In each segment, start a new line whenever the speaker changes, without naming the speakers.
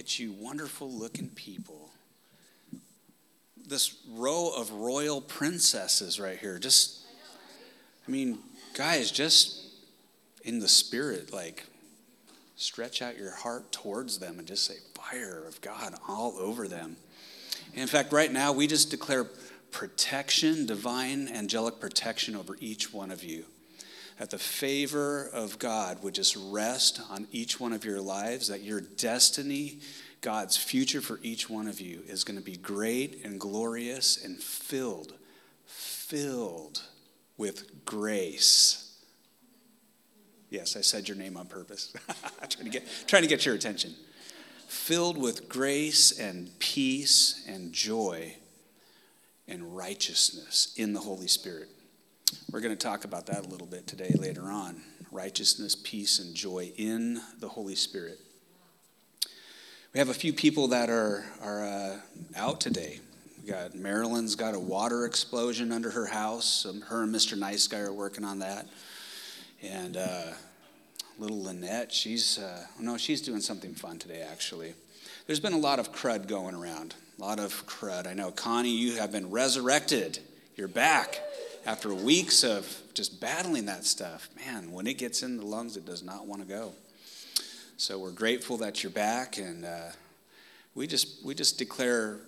at you, wonderful looking people. This row of royal princesses right here. Just, I mean, guys, just in the spirit, like, stretch out your heart towards them and just say, fire of God all over them. And in fact, right now, we just declare protection, divine angelic protection over each one of you that the favor of God would just rest on each one of your lives, that your destiny, God's future for each one of you is going to be great and glorious and filled, filled with grace. Yes, I said your name on purpose. trying, to get, trying to get your attention. Filled with grace and peace and joy and righteousness in the Holy Spirit. We're going to talk about that a little bit today later on righteousness, peace, and joy in the Holy Spirit. We have a few people that are, are uh, out today. We got Marilyn's got a water explosion under her house. Um, her and Mr. Nice Guy are working on that. And uh, little Lynette, she's, uh, no, she's doing something fun today, actually. There's been a lot of crud going around. A lot of crud. I know, Connie, you have been resurrected. You're back after weeks of just battling that stuff, man, when it gets in the lungs, it does not want to go. So we're grateful that you're back, and uh, we just we just declare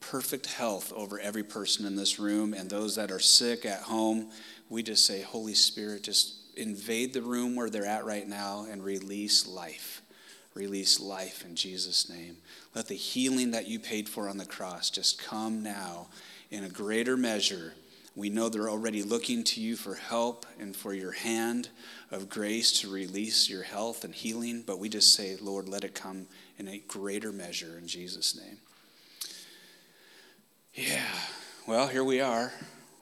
perfect health over every person in this room and those that are sick at home. We just say, Holy Spirit, just invade the room where they're at right now and release life. Release life in Jesus' name. Let the healing that you paid for on the cross just come now in a greater measure we know they're already looking to you for help and for your hand of grace to release your health and healing, but we just say, Lord, let it come in a greater measure in Jesus' name. Yeah, well, here we are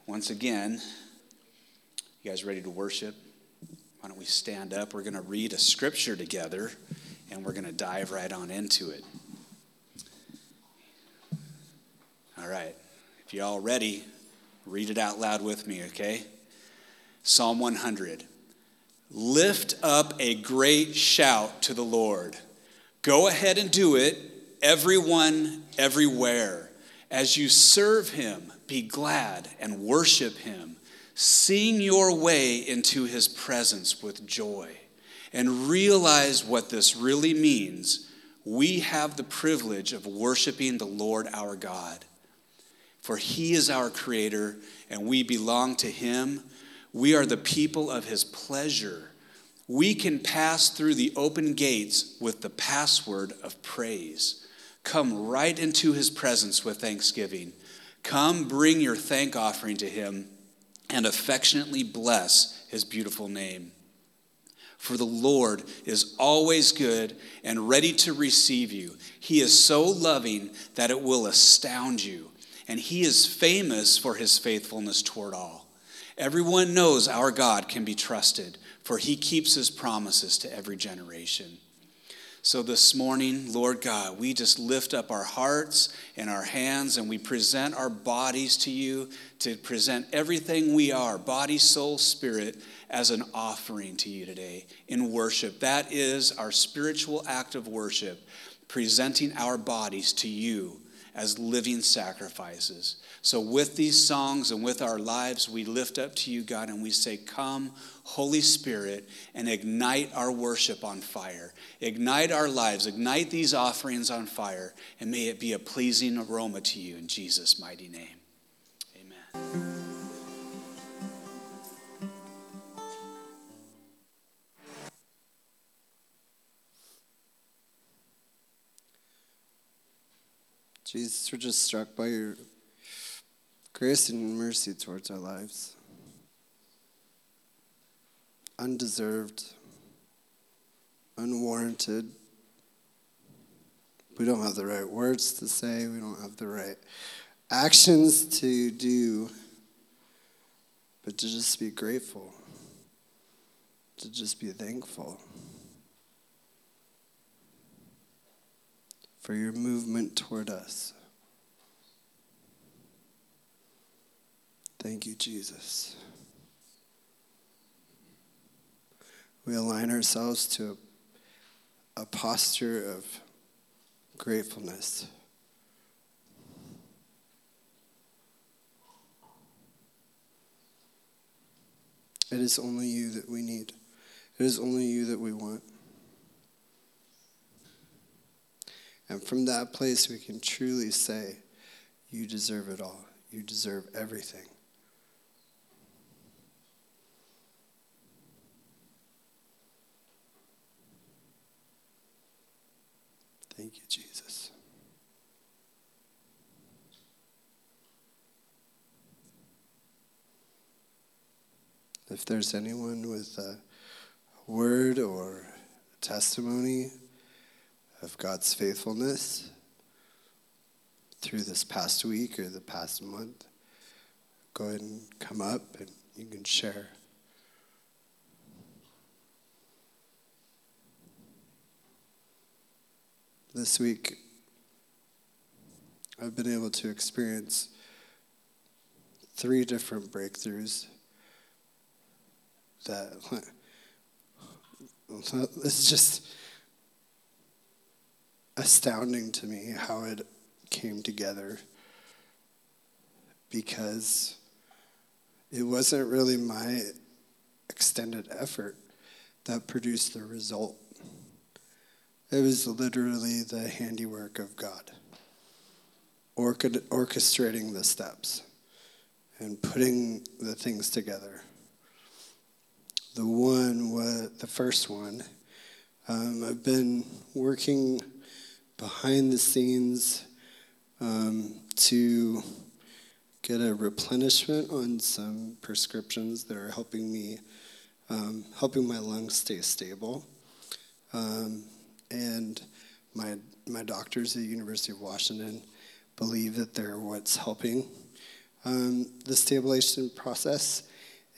once again. You guys ready to worship? Why don't we stand up? We're going to read a scripture together and we're going to dive right on into it. All right, if you're all ready, Read it out loud with me, okay? Psalm 100. Lift up a great shout to the Lord. Go ahead and do it, everyone, everywhere. As you serve him, be glad and worship him. Sing your way into his presence with joy and realize what this really means. We have the privilege of worshiping the Lord our God for he is our creator and we belong to him. We are the people of his pleasure. We can pass through the open gates with the password of praise. Come right into his presence with thanksgiving. Come bring your thank offering to him and affectionately bless his beautiful name. For the Lord is always good and ready to receive you. He is so loving that it will astound you and he is famous for his faithfulness toward all. Everyone knows our God can be trusted, for he keeps his promises to every generation. So this morning, Lord God, we just lift up our hearts and our hands and we present our bodies to you to present everything we are, body, soul, spirit, as an offering to you today in worship. That is our spiritual act of worship, presenting our bodies to you as living sacrifices. So, with these songs and with our lives, we lift up to you, God, and we say, Come, Holy Spirit, and ignite our worship on fire. Ignite our lives, ignite these offerings on fire, and may it be a pleasing aroma to you in Jesus' mighty name. Amen.
Jesus, we're just struck by your grace and mercy towards our lives. Undeserved, unwarranted. We don't have the right words to say, we don't have the right actions to do, but to just be grateful, to just be thankful. For your movement toward us. Thank you, Jesus. We align ourselves to a, a posture of gratefulness. It is only you that we need. It is only you that we want. And from that place, we can truly say, You deserve it all. You deserve everything. Thank you, Jesus. If there's anyone with a word or testimony of God's faithfulness through this past week or the past month, go ahead and come up and you can share. This week, I've been able to experience three different breakthroughs that it's just astounding to me how it came together because it wasn't really my extended effort that produced the result. It was literally the handiwork of God, orchestrating the steps and putting the things together. The one was the first one. Um, I've been working behind the scenes um, to get a replenishment on some prescriptions that are helping me, um, helping my lungs stay stable. Um, and my, my doctors at the University of Washington believe that they're what's helping um, the stabilization process.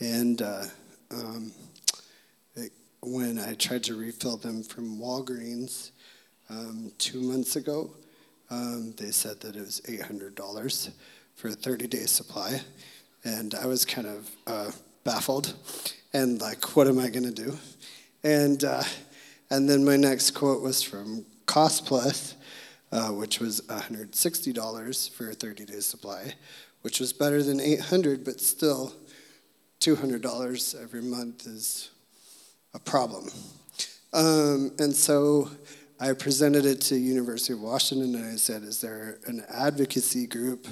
And uh, um, it, when I tried to refill them from Walgreens um, two months ago, um, they said that it was $800 for a 30 day supply. And I was kind of uh, baffled and like, what am I going to do? And, uh, and then my next quote was from Cost Plus, uh, which was $160 for a 30 day supply, which was better than 800 but still $200 every month is a problem. Um, and so I presented it to University of Washington and I said, is there an advocacy group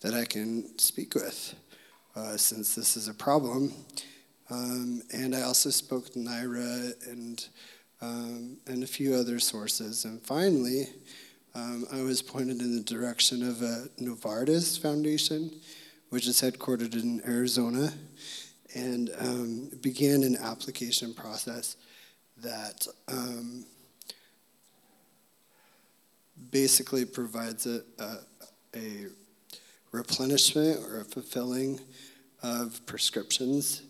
that I can speak with uh, since this is a problem? Um, and I also spoke to NIRA and, um, and a few other sources. And finally, um, I was pointed in the direction of a Novartis Foundation, which is headquartered in Arizona and um, began an application process that um, basically provides a, a, a, replenishment or a fulfilling of prescriptions.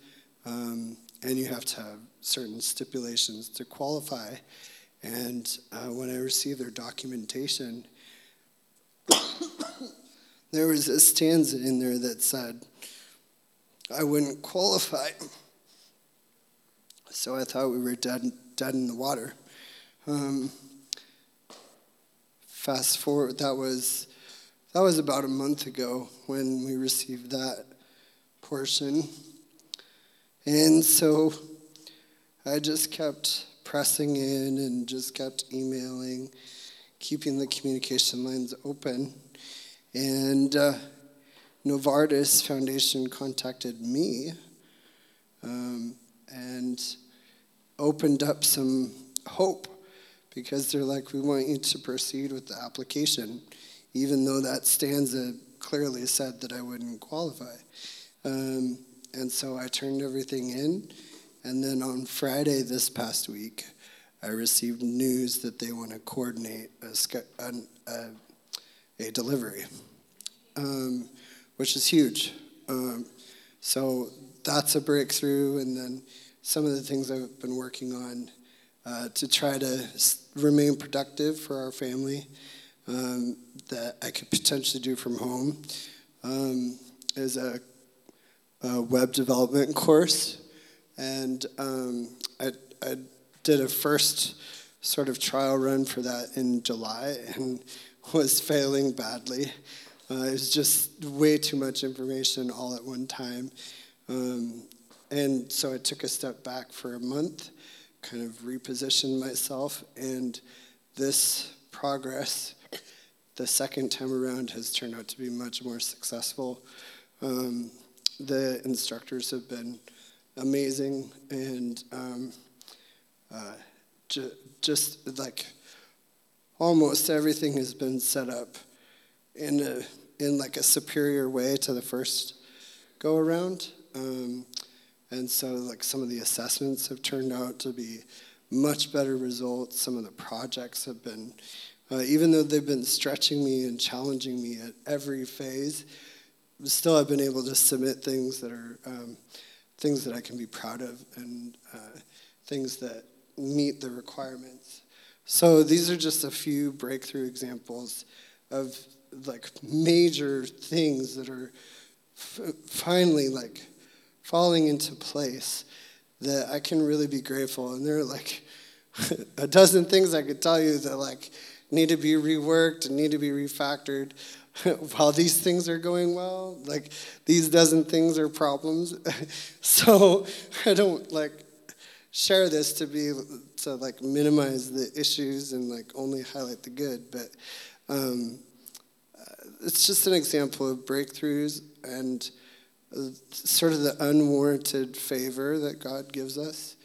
Um, and you have to have certain stipulations to qualify. And uh, when I received their documentation, there was a stanza in there that said, I wouldn't qualify. So I thought we were dead, dead in the water. Um, fast forward, that was that was about a month ago when we received that portion. And so I just kept pressing in and just kept emailing, keeping the communication lines open. And uh, Novartis Foundation contacted me um, and opened up some hope because they're like, we want you to proceed with the application, even though that stanza clearly said that I wouldn't qualify. Um, and so I turned everything in. And then on Friday this past week, I received news that they want to coordinate a, a, a delivery. Um, which is huge. Um, so that's a breakthrough. And then some of the things I've been working on uh, to try to remain productive for our family um, that I could potentially do from home um, is a, a, web development course. And um, I, I, did a first sort of trial run for that in July and was failing badly. Uh, it was just way too much information all at one time. Um, and so I took a step back for a month, kind of repositioned myself, and this progress, the second time around, has turned out to be much more successful. Um, the instructors have been amazing, and um, uh, ju- just like almost everything has been set up in a in like a superior way to the first go around. Um, and so like some of the assessments have turned out to be much better results. Some of the projects have been, uh, even though they've been stretching me and challenging me at every phase, still I've been able to submit things that are um, things that I can be proud of and uh, things that meet the requirements. So these are just a few breakthrough examples of like major things that are f- finally like falling into place that I can really be grateful. And there are like a dozen things I could tell you that like need to be reworked and need to be refactored. While these things are going well, like these dozen things are problems. so I don't like share this to be to like minimize the issues and like only highlight the good, but um, it's just an example of breakthroughs and sort of the unwarranted favor that God gives us,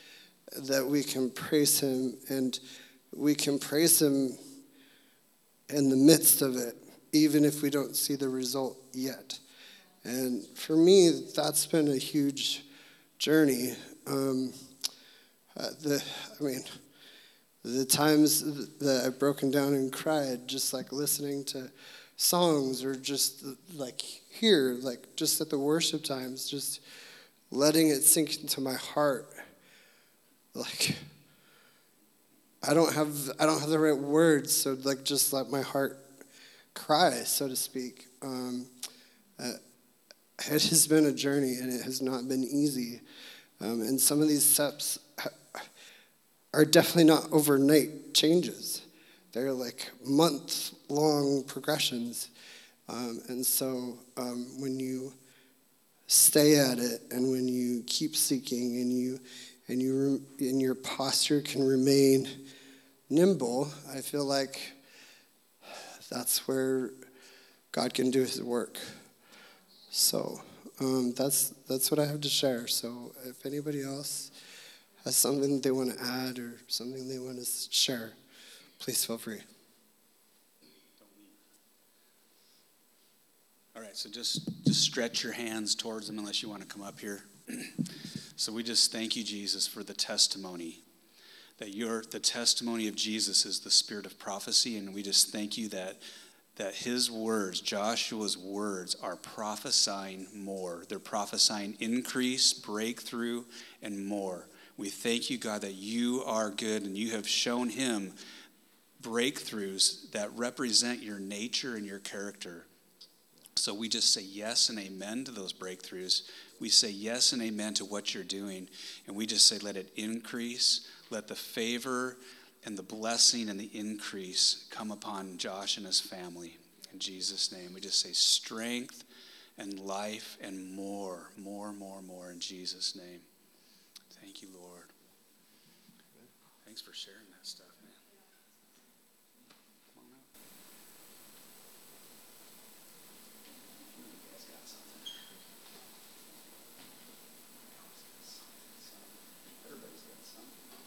that we can praise Him and we can praise Him in the midst of it, even if we don't see the result yet. And for me, that's been a huge journey. Um, uh, the, I mean, the times that I've broken down and cried, just like listening to songs or just like here, like just at the worship times, just letting it sink into my heart. Like I don't have I don't have the right words, so like just let my heart cry, so to speak. Um, uh, it has been a journey, and it has not been easy. Um, and some of these steps are definitely not overnight changes. They're like month long progressions. Um, and so um, when you stay at it and when you keep seeking and you and you and your posture can remain nimble, I feel like that's where God can do His work. So um, that's that's what I have to share. So if anybody else has something they want to add or something they want to share, please feel free.
All right, so just just stretch your hands towards them unless you want to come up here. so we just thank you, Jesus, for the testimony that your the testimony of Jesus is the spirit of prophecy, and we just thank you that that his words, Joshua's words, are prophesying more. They're prophesying increase, breakthrough, and more. We thank you, God, that you are good and you have shown him breakthroughs that represent your nature and your character. So we just say yes and amen to those breakthroughs. We say yes and amen to what you're doing. And we just say, let it increase. Let the favor and the blessing and the increase come upon Josh and his family. In Jesus' name, we just say strength and life and more, more, more, more in Jesus' name. Thank you, Lord. Thanks for sharing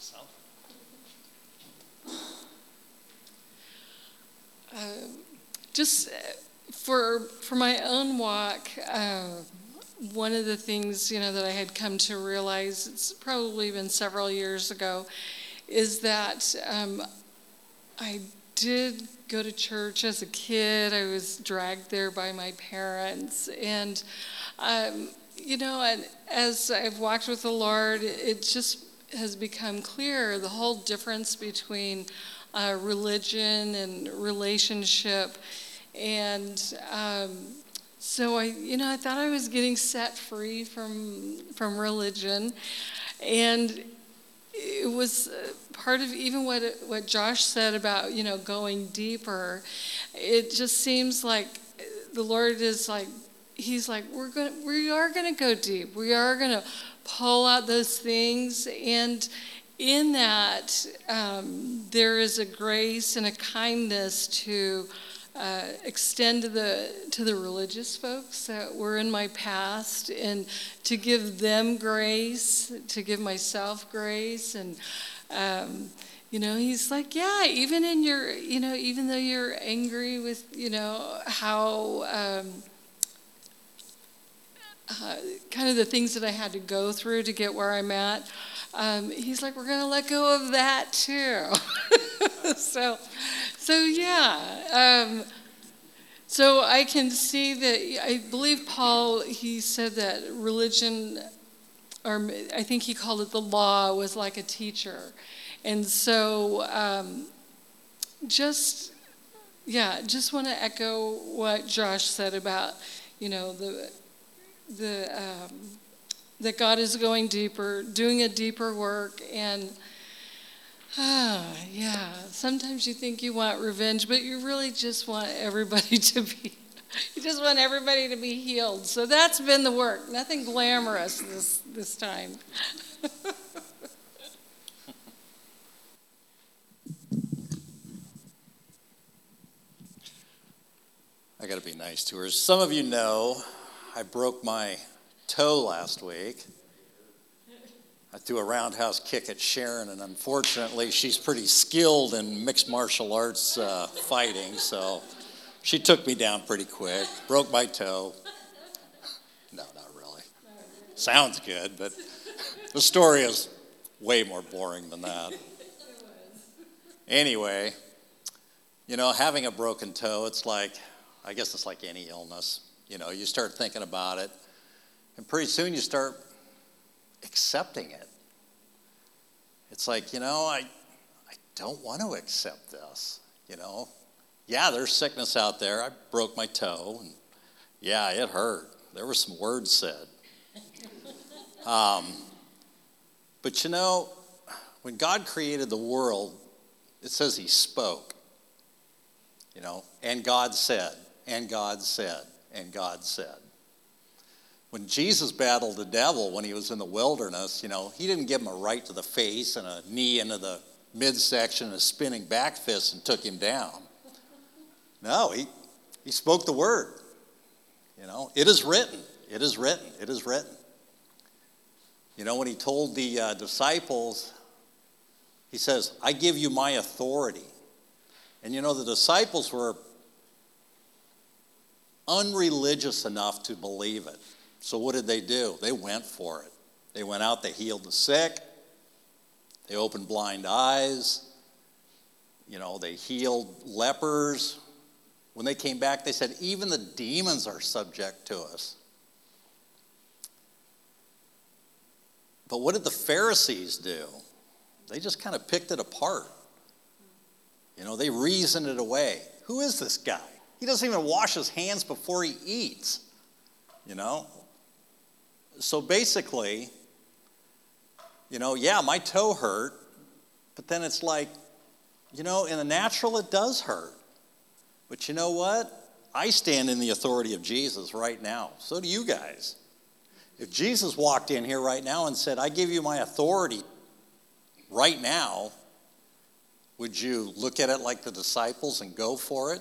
stuff.
just uh, for for my own walk, uh, one of the things you know that I had come to realize it's probably been several years ago, is that um, I did go to church as a kid. I was dragged there by my parents, and um, you know, and as I've walked with the Lord, it just has become clear the whole difference between uh, religion and relationship. And um, so I, you know, I thought I was getting set free from from religion, and it was uh, part of even what what Josh said about you know going deeper, it just seems like the Lord is like He's like we're gonna we are going to go deep. We are going to pull out those things and in that, um, there is a grace and a kindness to uh, extend to the to the religious folks that were in my past, and to give them grace, to give myself grace, and um, you know, he's like, yeah, even in your, you know, even though you're angry with, you know, how. Um, uh, kind of the things that I had to go through to get where I'm at um, he's like, we're going to let go of that too. so, so yeah. Um, so I can see that, I believe Paul, he said that religion, or I think he called it the law, was like a teacher. And so um, just, yeah, just want to echo what Josh said about, you know, the, the, um, that God is going deeper, doing a deeper work, and ah, yeah, sometimes you think you want revenge, but you really just want everybody to be. You just want everybody to be healed. So that's been the work. Nothing glamorous this this time.
I got to be nice to her. Some of you know I broke my toe last week. I threw a roundhouse kick at Sharon, and unfortunately, she's pretty skilled in mixed martial arts uh, fighting, so she took me down pretty quick, broke my toe. No, not really. Sounds good, but the story is way more boring than that. Anyway, you know, having a broken toe, it's like, I guess it's like any illness. You know, you start thinking about it, and pretty soon you start accepting it. It's like, you know, I, I don't want to accept this, you know. Yeah, there's sickness out there. I broke my toe, and yeah, it hurt. There were some words said. Um, but you know, when God created the world, it says He spoke, you know, and God said, and God said, and God said when Jesus battled the devil when he was in the wilderness, you know, he didn't give him a right to the face and a knee into the midsection and a spinning back fist and took him down. No, he, he spoke the word. You know, it is written, it is written, it is written. You know, when he told the uh, disciples, he says, I give you my authority. And you know, the disciples were unreligious enough to believe it. So, what did they do? They went for it. They went out, they healed the sick, they opened blind eyes, you know, they healed lepers. When they came back, they said, even the demons are subject to us. But what did the Pharisees do? They just kind of picked it apart. You know, they reasoned it away. Who is this guy? He doesn't even wash his hands before he eats. You know, so basically, you know, yeah, my toe hurt, but then it's like, you know, in the natural, it does hurt. But you know what? I stand in the authority of Jesus right now. So do you guys. If Jesus walked in here right now and said, I give you my authority right now, would you look at it like the disciples and go for it?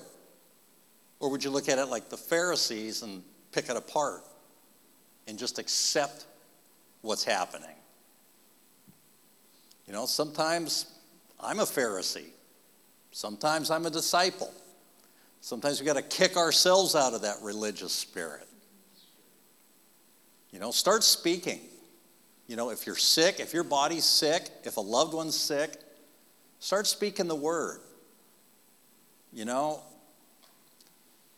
Or would you look at it like the Pharisees and pick it apart? and just accept what's happening. You know, sometimes I'm a Pharisee, sometimes I'm a disciple. Sometimes we got to kick ourselves out of that religious spirit. You know, start speaking. You know, if you're sick, if your body's sick, if a loved one's sick, start speaking the word. You know,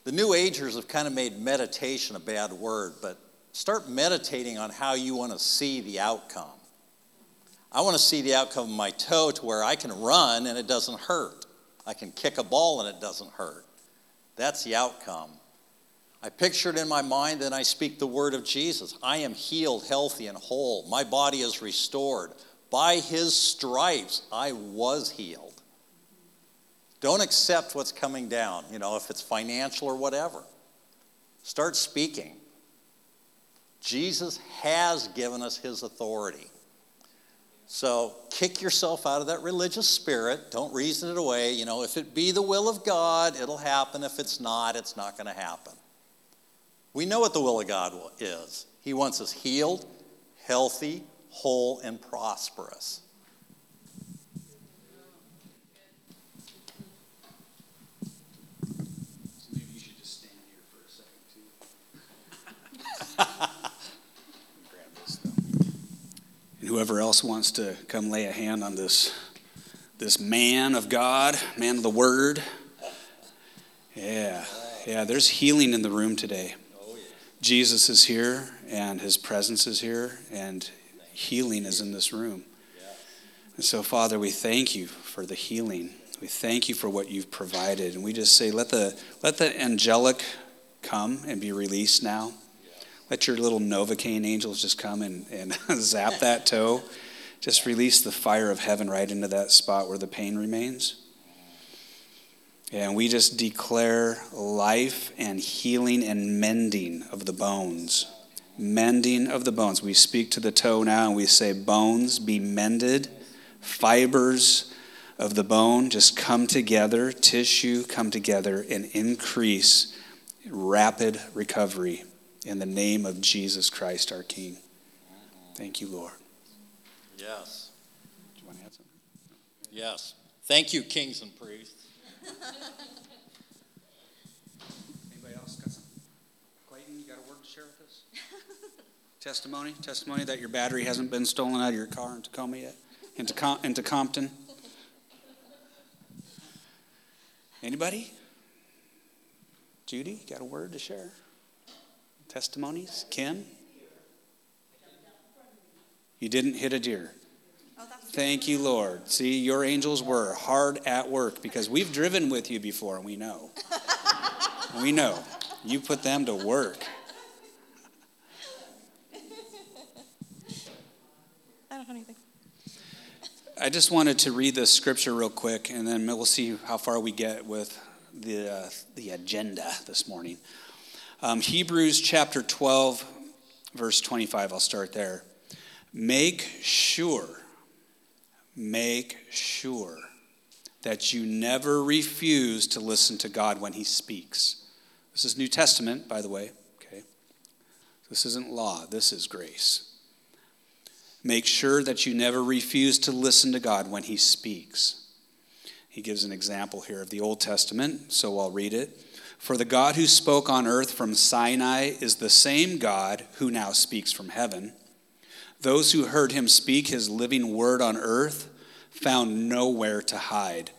the New Agers have kind of made meditation a bad word, but start meditating on how you want to see the outcome. I want to see the outcome of my toe to where I can run and it doesn't hurt. I can kick a ball and it doesn't hurt. That's the outcome. I picture it in my mind, then I speak the word of Jesus. I am healed, healthy, and whole. My body is restored. By his stripes, I was healed. Don't accept what's coming down, you know, if it's financial or whatever. Start speaking. Jesus has given us his authority. So kick yourself out of that religious spirit. Don't reason it away. You know, if it be the will of God, it'll happen. If it's not, it's not going to happen. We know what the will of God is. He wants us healed, healthy, whole, and prosperous.
Maybe you should just stand here for a second, too. Grab this, though. And whoever else wants to come lay a hand on this, this man of God, man of the Word. Yeah, yeah, there's healing in the room today. Jesus is here, and his presence is here, and healing is in this room. And so, Father, we thank you for the healing. We thank you for what you've provided. And we just say, let the, let the angelic come and be released now. Let your little Novocaine angels just come and, and zap that toe. Just release the fire of heaven right into that spot where the pain remains. And we just declare life and healing and mending of the bones. Mending of the bones. We speak to the toe now and we say, Bones, be mended. Fibers of the bone just come together, tissue come together, and increase rapid recovery in the name of Jesus Christ, our King. Thank you, Lord.
Yes.
Do you want to add something?
Yes. Thank you, kings and priests.
Anybody else got something? Clayton, you got a word to share with us? Testimony? Testimony that your battery hasn't been stolen out of your car in Tacoma yet? Into, Com- into Compton? Anybody? Judy, got a word to share? Testimonies? Kim? You didn't hit a deer. Thank you, Lord. See, your angels were hard at work because we've driven with you before and we know. we know. You put them to work.
I don't have anything.
I just wanted to read the scripture real quick, and then we'll see how far we get with the, uh, the agenda this morning. Um, Hebrews chapter 12, verse 25, I'll start there. Make sure, make sure that you never refuse to listen to God when He speaks. This is New Testament, by the way, okay? This isn't law, this is grace. Make sure that you never refuse to listen to God when He speaks. He gives an example here of the Old Testament, so I'll read it. For the God who spoke on earth from Sinai is the same God who now speaks from heaven. Those who heard him speak his living word on earth found nowhere to hide.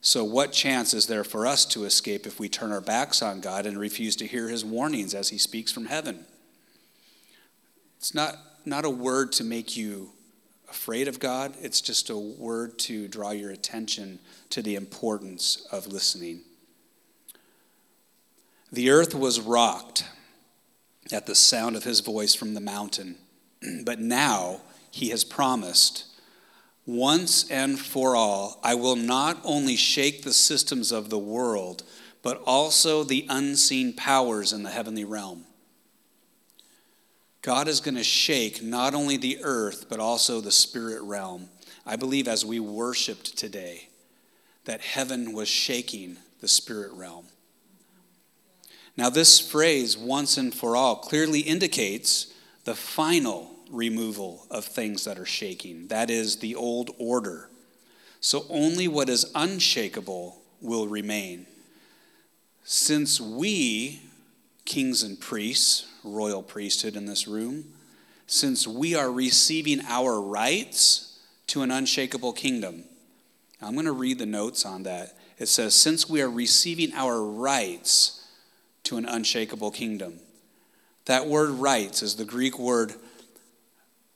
So, what chance is there for us to escape if we turn our backs on God and refuse to hear his warnings as he speaks from heaven? It's not, not a word to make you afraid of God, it's just a word to draw your attention to the importance of listening. The earth was rocked at the sound of his voice from the mountain, but now he has promised. Once and for all, I will not only shake the systems of the world, but also the unseen powers in the heavenly realm. God is going to shake not only the earth, but also the spirit realm. I believe as we worshiped today, that heaven was shaking the spirit realm. Now, this phrase, once and for all, clearly indicates the final removal of things that are shaking. That is the old order. So only what is unshakable will remain. Since we, kings and priests, royal priesthood in this room, since we are receiving our rights to an unshakable kingdom. I'm going to read the notes on that. It says, since we are receiving our rights to an unshakable kingdom. That word rights is the Greek word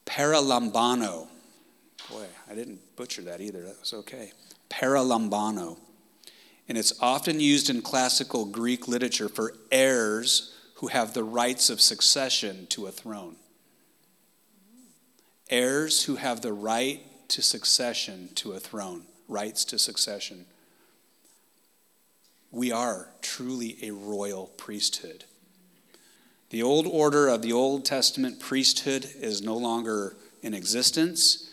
paralambano. Boy, I didn't butcher that either. That was okay. Paralambano. And it's often used in classical Greek literature for heirs who have the rights of succession to a throne. Heirs who have the right to succession to a throne, rights to succession. We are truly a royal priesthood. The old order of the Old Testament priesthood is no longer in existence.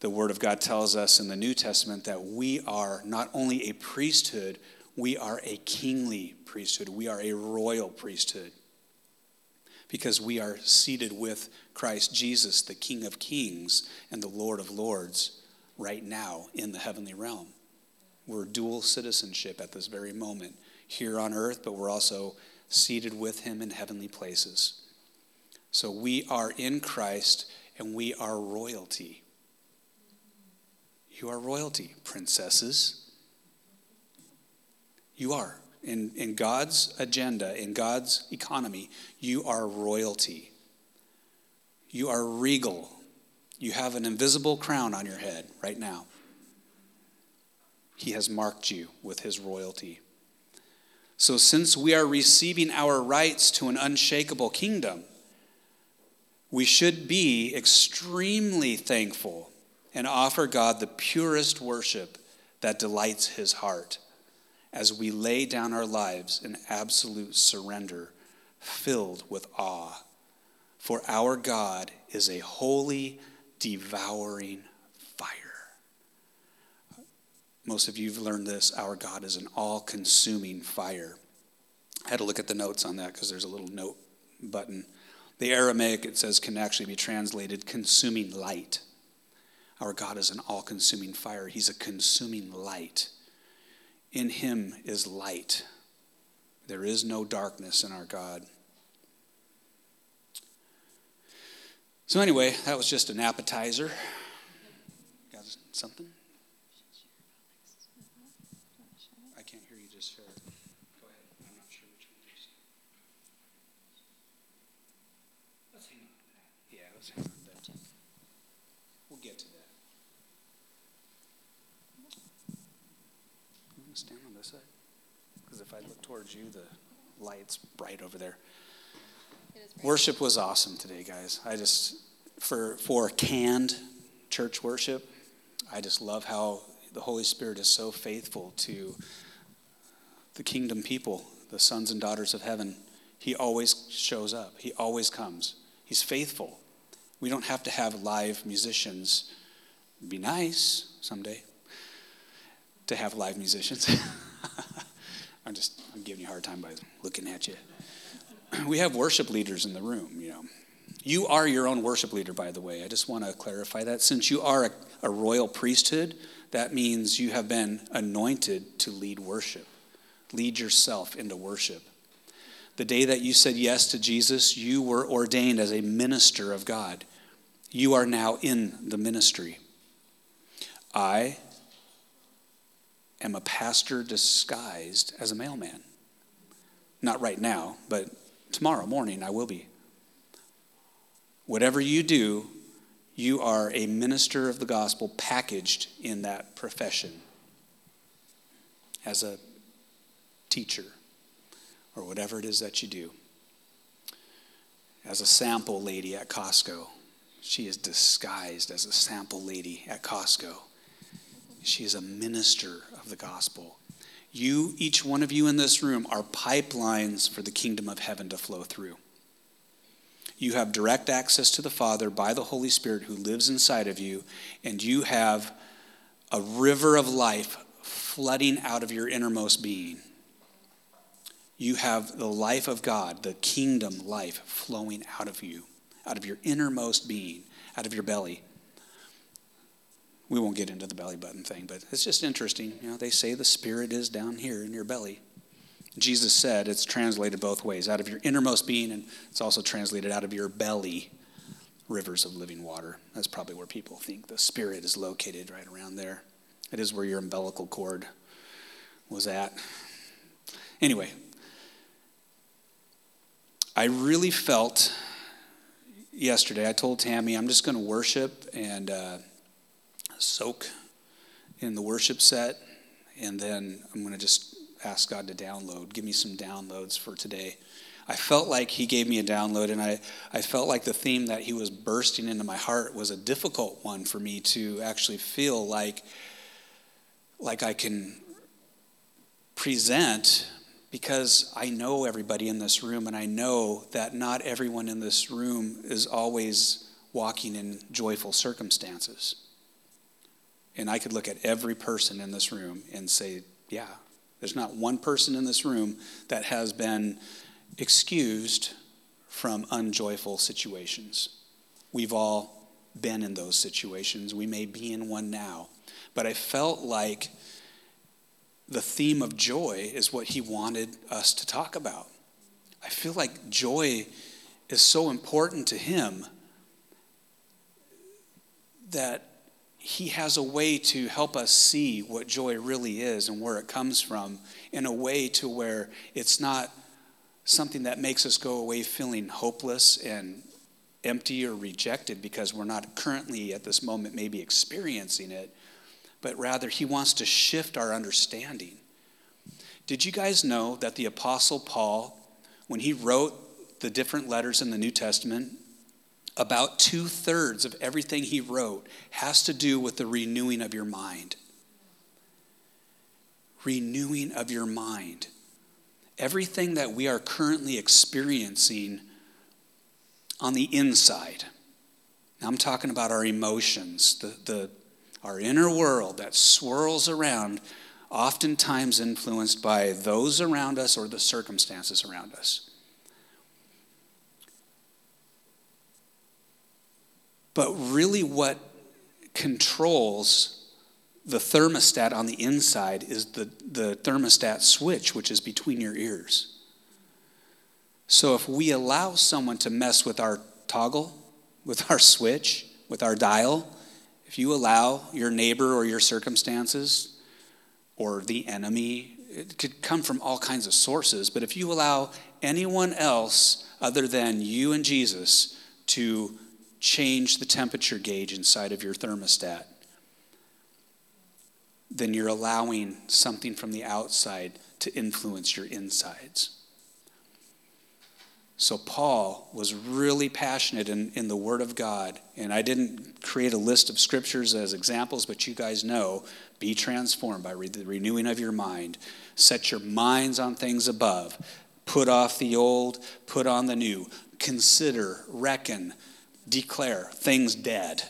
The Word of God tells us in the New Testament that we are not only a priesthood, we are a kingly priesthood. We are a royal priesthood because we are seated with Christ Jesus, the King of Kings and the Lord of Lords, right now in the heavenly realm. We're dual citizenship at this very moment here on earth, but we're also seated with him in heavenly places. So we are in Christ and we are royalty. You are royalty, princesses. You are. In, in God's agenda, in God's economy, you are royalty. You are regal. You have an invisible crown on your head right now. He has marked you with his royalty. So, since we are receiving our rights to an unshakable kingdom, we should be extremely thankful and offer God the purest worship that delights his heart as we lay down our lives in absolute surrender, filled with awe. For our God is a holy, devouring. Most of you have learned this. Our God is an all consuming fire. I had to look at the notes on that because there's a little note button. The Aramaic, it says, can actually be translated consuming light. Our God is an all consuming fire, He's a consuming light. In Him is light. There is no darkness in our God. So, anyway, that was just an appetizer. Got something? I can't hear you just share. Go ahead. I'm not sure which one it is. Let's hang on to that. Yeah, let's hang on to that. We'll get to that. I'm going to stand on this side. Because if I look towards you, the light's bright over there. Worship was awesome today, guys. I just for for canned church worship, I just love how the Holy Spirit is so faithful to the kingdom people, the sons and daughters of heaven. He always shows up. He always comes. He's faithful. We don't have to have live musicians. It'd be nice someday to have live musicians. I'm just I'm giving you a hard time by looking at you. We have worship leaders in the room, you know. You are your own worship leader, by the way. I just want to clarify that. Since you are a, a royal priesthood, that means you have been anointed to lead worship. Lead yourself into worship. The day that you said yes to Jesus, you were ordained as a minister of God. You are now in the ministry. I am a pastor disguised as a mailman. Not right now, but tomorrow morning I will be. Whatever you do, you are a minister of the gospel packaged in that profession as a teacher or whatever it is that you do. As a sample lady at Costco, she is disguised as a sample lady at Costco. She is a minister of the gospel. You, each one of you in this room, are pipelines for the kingdom of heaven to flow through. You have direct access to the Father by the Holy Spirit who lives inside of you, and you have a river of life flooding out of your innermost being. You have the life of God, the kingdom life flowing out of you, out of your innermost being, out of your belly. We won't get into the belly button thing, but it's just interesting. You know, they say the spirit is down here in your belly. Jesus said it's translated both ways out of your innermost being, and it's also translated out of your belly, rivers of living water. That's probably where people think the spirit is located right around there. It is where your umbilical cord was at. Anyway, I really felt yesterday, I told Tammy, I'm just going to worship and uh, soak in the worship set, and then I'm going to just ask God to download. Give me some downloads for today. I felt like he gave me a download, and I, I felt like the theme that he was bursting into my heart was a difficult one for me to actually feel like, like I can present because I know everybody in this room, and I know that not everyone in this room is always walking in joyful circumstances. And I could look at every person in this room and say, yeah, there's not one person in this room that has been excused from unjoyful situations. We've all been in those situations. We may be in one now. But I felt like the theme of joy is what he wanted us to talk about. I feel like joy is so important to him that he has a way to help us see what joy really is and where it comes from in a way to where it's not something that makes us go away feeling hopeless and empty or rejected because we're not currently at this moment maybe experiencing it, but rather he wants to shift our understanding. Did you guys know that the Apostle Paul, when he wrote the different letters in the New Testament, about two thirds of everything he wrote has to do with the renewing of your mind. Renewing of your mind. Everything that we are currently experiencing on the inside. Now, I'm talking about our emotions, the, the, our inner world that swirls around, oftentimes influenced by those around us or the circumstances around us. But really, what controls the thermostat on the inside is the, the thermostat switch, which is between your ears. So if we allow someone to mess with our toggle, with our switch, with our dial, if you allow your neighbor or your circumstances or the enemy, it could come from all kinds of sources, but if you allow anyone else other than you and Jesus to change the temperature gauge inside of your thermostat, then you're allowing something from the outside to influence your insides. So, Paul was really passionate in, in the Word of God. And I didn't create a list of scriptures as examples, but you guys know be transformed by re- the renewing of your mind. Set your minds on things above. Put off the old, put on the new. Consider, reckon, declare things dead.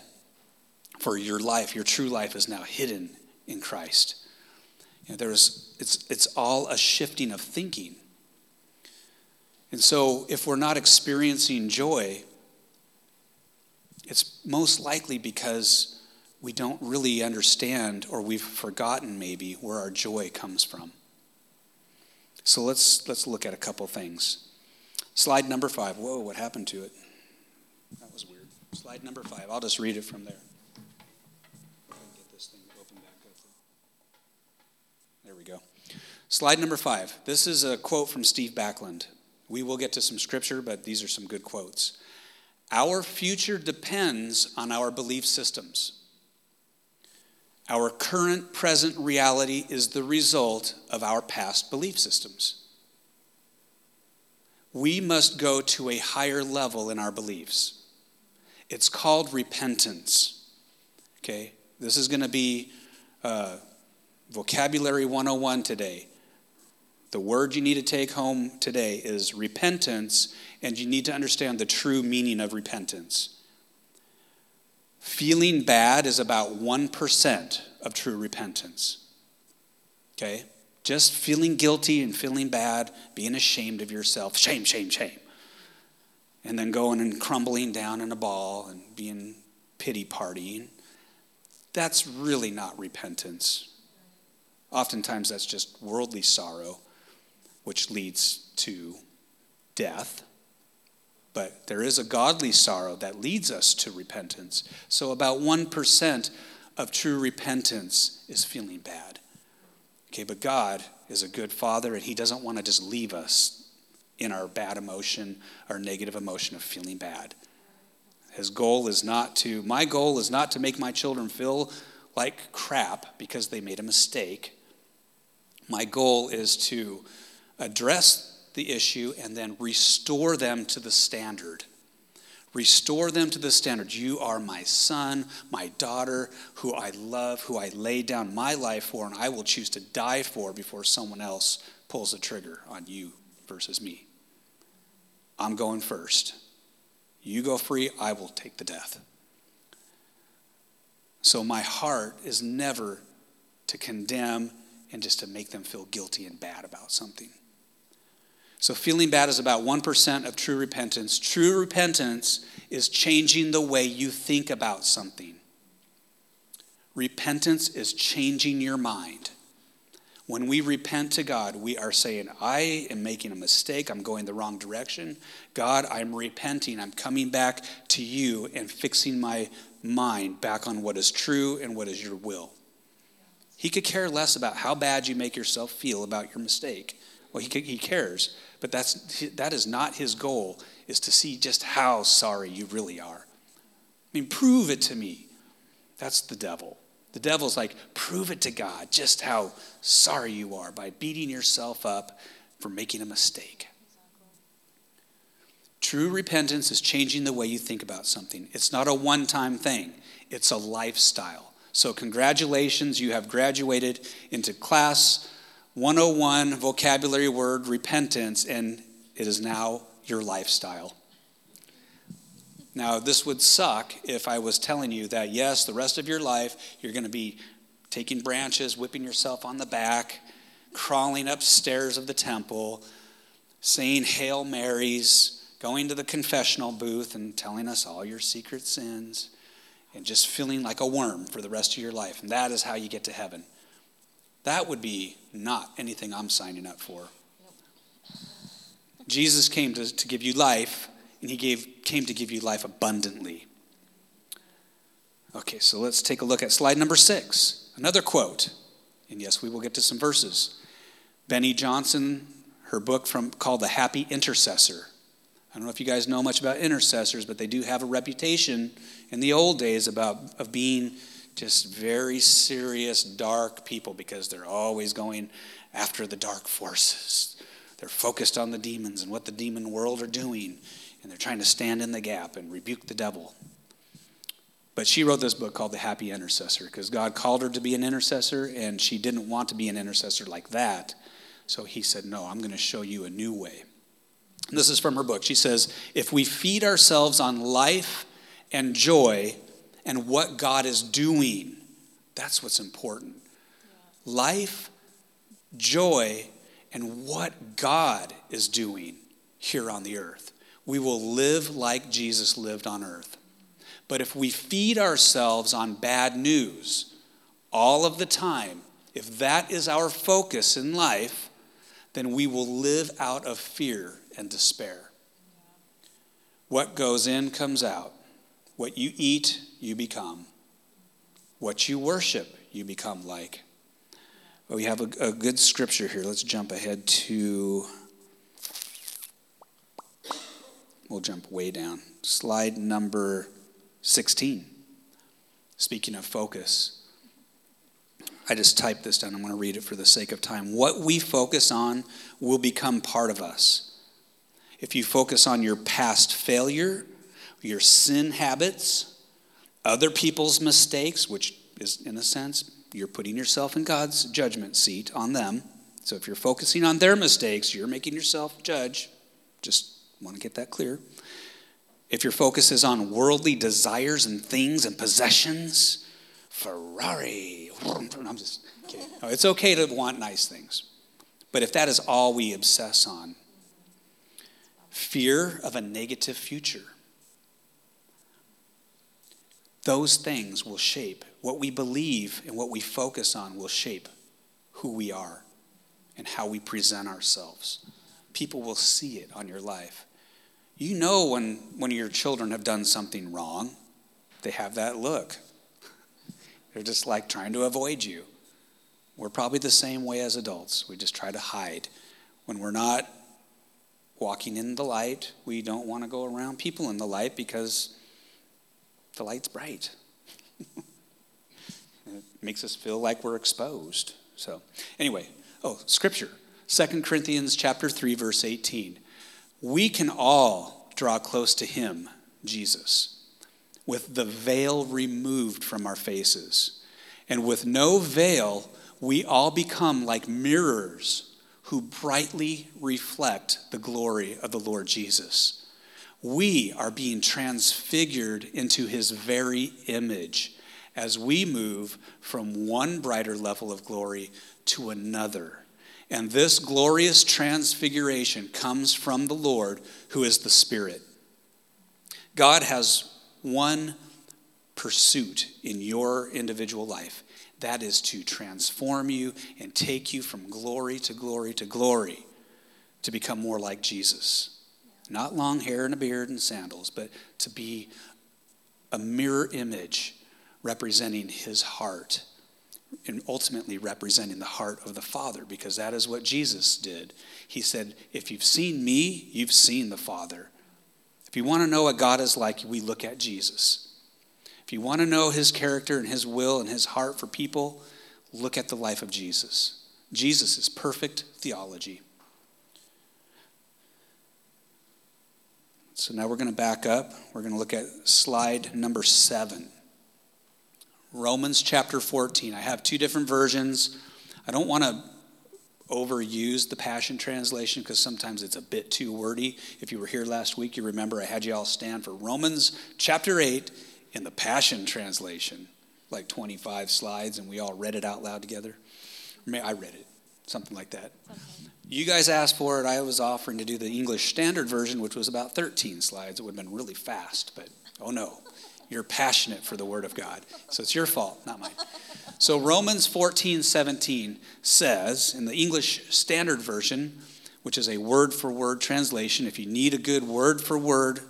For your life, your true life is now hidden in Christ. You know, there's, it's, it's all a shifting of thinking. And so, if we're not experiencing joy, it's most likely because we don't really understand or we've forgotten maybe where our joy comes from. So let's let's look at a couple things. Slide number 5. Whoa, what happened to it? Slide number five. I'll just read it from there. Get this thing open back up. There we go. Slide number five. This is a quote from Steve Backlund. We will get to some scripture, but these are some good quotes. Our future depends on our belief systems. Our current present reality is the result of our past belief systems. We must go to a higher level in our beliefs. It's called repentance. Okay? This is going to be uh, vocabulary 101 today. The word you need to take home today is repentance, and you need to understand the true meaning of repentance. Feeling bad is about 1% of true repentance. Okay? Just feeling guilty and feeling bad, being ashamed of yourself. Shame, shame, shame and then going and crumbling down in a ball and being pity partying. That's really not repentance. Oftentimes, that's just worldly sorrow, which leads to death. But there is a godly sorrow that leads us to repentance. So, about 1% of true repentance is feeling bad. Okay, but God is a good father, and He doesn't want to just leave us in our bad emotion, our negative emotion of feeling bad. His goal is not to, my goal is not to make my children feel like crap because they made a mistake. My goal is to address the issue and then restore them to the standard. Restore them to the standard. You are my son, my daughter, who I love, who I lay down my life for, and I will choose to die for before someone else pulls the trigger on you versus me. I'm going first. You go free, I will take the death. So my heart is never to condemn and just to make them feel guilty and bad about something. So, feeling bad is about 1% of true repentance. True repentance is changing the way you think about something. Repentance is changing your mind. When we repent to God, we are saying, I am making a mistake. I'm going the wrong direction. God, I'm repenting. I'm coming back to you and fixing my mind back on what is true and what is your will. He could care less about how bad you make yourself feel about your mistake. Well, he, he cares, but that's, that is not his goal, is to see just how sorry you really are. I mean, prove it to me. That's the devil. The devil's like, prove it to God just how sorry you are by beating yourself up for making a mistake. True repentance is changing the way you think about something. It's not a one time thing, it's a lifestyle. So, congratulations, you have graduated into class 101 vocabulary word repentance, and it is now your lifestyle. Now, this would suck if I was telling you that, yes, the rest of your life you're going to be taking branches, whipping yourself on the back, crawling upstairs of the temple, saying Hail Marys, going to the confessional booth and telling us all your secret sins, and just feeling like a worm for the rest of your life. And that is how you get to heaven. That would be not anything I'm signing up for. Jesus came to, to give you life, and he gave, came to give you life abundantly. Okay, so let's take a look at slide number six. Another quote. And yes, we will get to some verses. Beni Johnson, her book from called The Happy Intercessor. I don't know if you guys know much about intercessors, but they do have a reputation in the old days about of being just very serious, dark people because they're always going after the dark forces. They're focused on the demons and what the demon world are doing, and they're trying to stand in the gap and rebuke the devil. But she wrote this book called The Happy Intercessor because God called her to be an intercessor, and she didn't want to be an intercessor like that. So he said, No, I'm going to show you a new way. And this is from her book. She says, If we feed ourselves on life and joy, and what God is doing. That's what's important. Life, joy, and what God is doing here on the earth. We will live like Jesus lived on earth. But if we feed ourselves on bad news all of the time, if that is our focus in life, then we will live out of fear and despair. What goes in comes out. What you eat, you become. What you worship, you become like. Well, we have a, a good scripture here. Let's jump ahead to. We'll jump way down. Slide number 16. Speaking of focus, I just typed this down. I'm going to read it for the sake of time. What we focus on will become part of us. If you focus on your past failure, your sin habits, other people's mistakes, which is, in a sense, you're putting yourself in God's judgment seat on them. So if you're focusing on their mistakes, you're making yourself judge. Just want to get that clear. If your focus is on worldly desires and things and possessions, Ferrari. I'm just kidding. It's okay to want nice things. But if that is all we obsess on, fear of a negative future, those things will shape what we believe and what we focus on will shape who we are and how we present ourselves. People will see it on your life. You know when, when your children have done something wrong, they have that look. They're just like trying to avoid you. We're probably the same way as adults. We just try to hide. When we're not walking in the light, we don't want to go around people in the light because the light's bright. it makes us feel like we're exposed. So, anyway, oh, scripture. 2 Corinthians chapter 3 verse 18. We can all draw close to him, Jesus, with the veil removed from our faces. And with no veil, we all become like mirrors who brightly reflect the glory of the Lord Jesus. We are being transfigured into his very image as we move from one brighter level of glory to another. And this glorious transfiguration comes from the Lord, who is the Spirit. God has one pursuit in your individual life that is to transform you and take you from glory to glory to glory to become more like Jesus. Not long hair and a beard and sandals, but to be a mirror image representing his heart and ultimately representing the heart of the Father, because that is what Jesus did. He said, If you've seen me, you've seen the Father. If you want to know what God is like, we look at Jesus. If you want to know his character and his will and his heart for people, look at the life of Jesus. Jesus is perfect theology. So now we're going to back up. We're going to look at slide number seven. Romans chapter 14. I have two different versions. I don't want to overuse the Passion Translation because sometimes it's a bit too wordy. If you were here last week, you remember I had you all stand for Romans chapter 8 in the Passion Translation, like 25 slides, and we all read it out loud together. I read it, something like that. You guys asked for it. I was offering to do the English Standard Version, which was about 13 slides. It would have been really fast, but oh no. You're passionate for the Word of God. So it's your fault, not mine. So Romans 14, 17 says, in the English Standard Version, which is a word for word translation, if you need a good word for word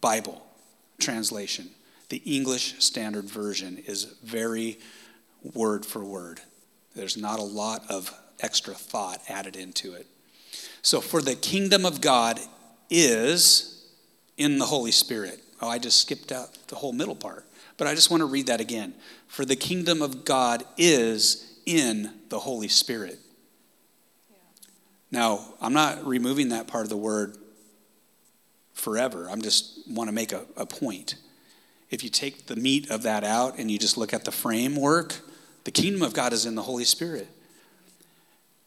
Bible translation, the English Standard Version is very word for word. There's not a lot of extra thought added into it. So, for the kingdom of God is in the Holy Spirit. Oh, I just skipped out the whole middle part. But I just want to read that again. For the kingdom of God is in the Holy Spirit. Yeah. Now, I'm not removing that part of the word forever. I'm just want to make a, a point. If you take the meat of that out and you just look at the framework, the kingdom of God is in the Holy Spirit.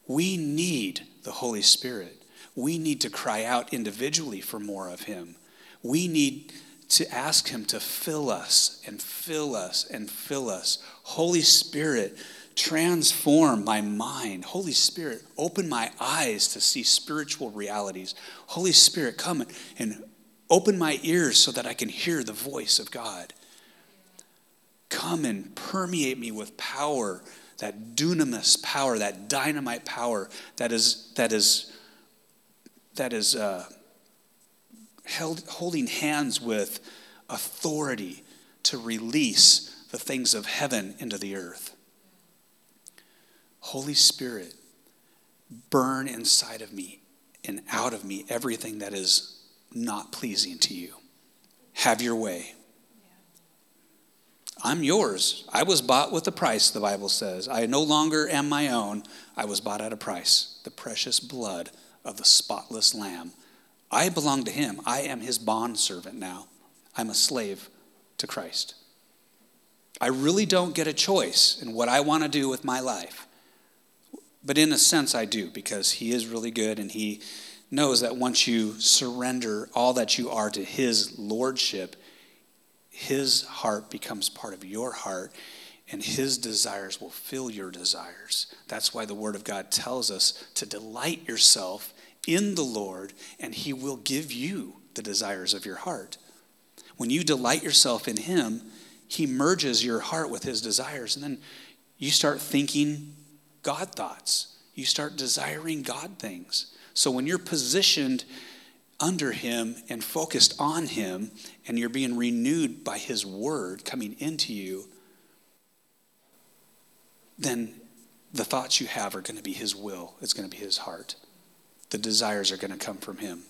We need the Holy Spirit. We need to cry out individually for more of Him. We need to ask Him to fill us and fill us and fill us. Holy Spirit, transform my mind. Holy Spirit, open my eyes to see spiritual realities. Holy Spirit, come and open my ears so that I can hear the voice of God. Come and permeate me with power, that dunamis power, that dynamite power that is that is that is uh, held, holding hands with authority to release the things of heaven into the earth. Holy Spirit, burn inside of me and out of me everything that is not pleasing to you. Have your way. I'm yours. I was bought with a price, the Bible says. I no longer am my own. I was bought at a price the precious blood of the spotless Lamb I belong to him. I am his bond servant now. I'm a slave to Christ. I really don't get a choice in what I want to do with my life. But in a sense, I do because he is really good and he knows that once you surrender all that you are to his lordship, his heart becomes part of your heart and his desires will fill your desires. That's why the word of God tells us to delight yourself in the Lord, and He will give you the desires of your heart. When you delight yourself in Him, He merges your heart with His desires, and then you start thinking God thoughts. You start desiring God things. So when you're positioned under Him and focused on Him, and you're being renewed by His Word coming into you, then the thoughts you have are going to be His will, it's going to be His heart the desires are going to come from Him.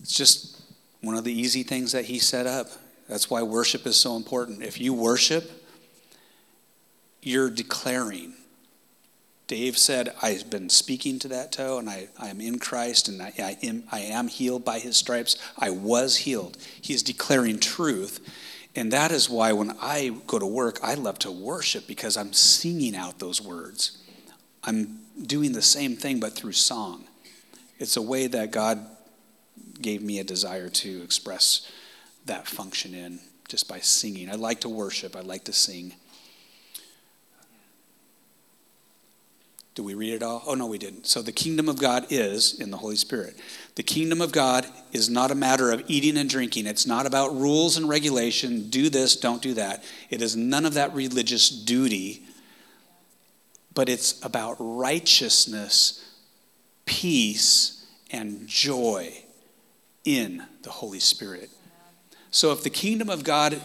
It's just one of the easy things that He set up. That's why worship is so important. If you worship, you're declaring Dave said, I've been speaking to that toe and I, I am in Christ and I, I, am, I am healed by his stripes. I was healed. He is declaring truth. And that is why when I go to work, I love to worship because I'm singing out those words. I'm doing the same thing, but through song. It's a way that God gave me a desire to express that function in just by singing. I like to worship, I like to sing. Do we read it all? Oh, no, we didn't. So the kingdom of God is in the Holy Spirit. The kingdom of God is not a matter of eating and drinking. It's not about rules and regulation. Do this, don't do that. It is none of that religious duty, but it's about righteousness, peace, and joy in the Holy Spirit. So if the kingdom of God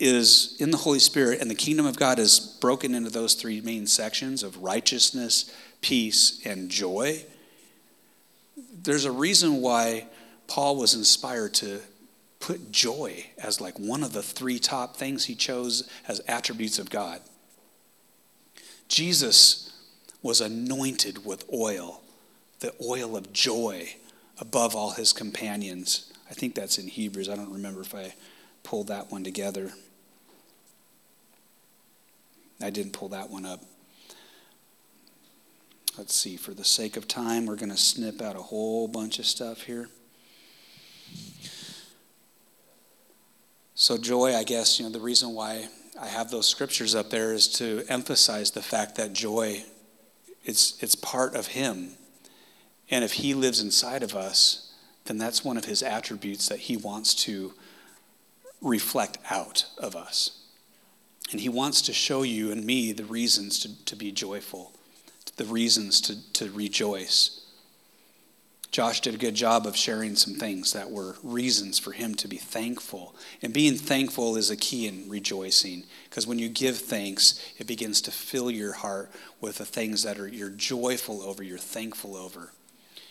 is in the Holy Spirit, and the kingdom of God is broken into those three main sections of righteousness, peace, and joy. There's a reason why Paul was inspired to put joy as like one of the three top things he chose as attributes of God. Jesus was anointed with oil, the oil of joy above all his companions. I think that's in Hebrews. I don't remember if I pulled that one together. I didn't pull that one up. Let's see, for the sake of time, we're going to snip out a whole bunch of stuff here. So, joy, I guess, you know, the reason why I have those scriptures up there is to emphasize the fact that joy, it's, it's part of Him. And if He lives inside of us, then that's one of His attributes that He wants to reflect out of us. And he wants to show you and me the reasons to, to be joyful, the reasons to, to rejoice. Josh did a good job of sharing some things that were reasons for him to be thankful. And being thankful is a key in rejoicing because when you give thanks, it begins to fill your heart with the things that are you're joyful over, you're thankful over.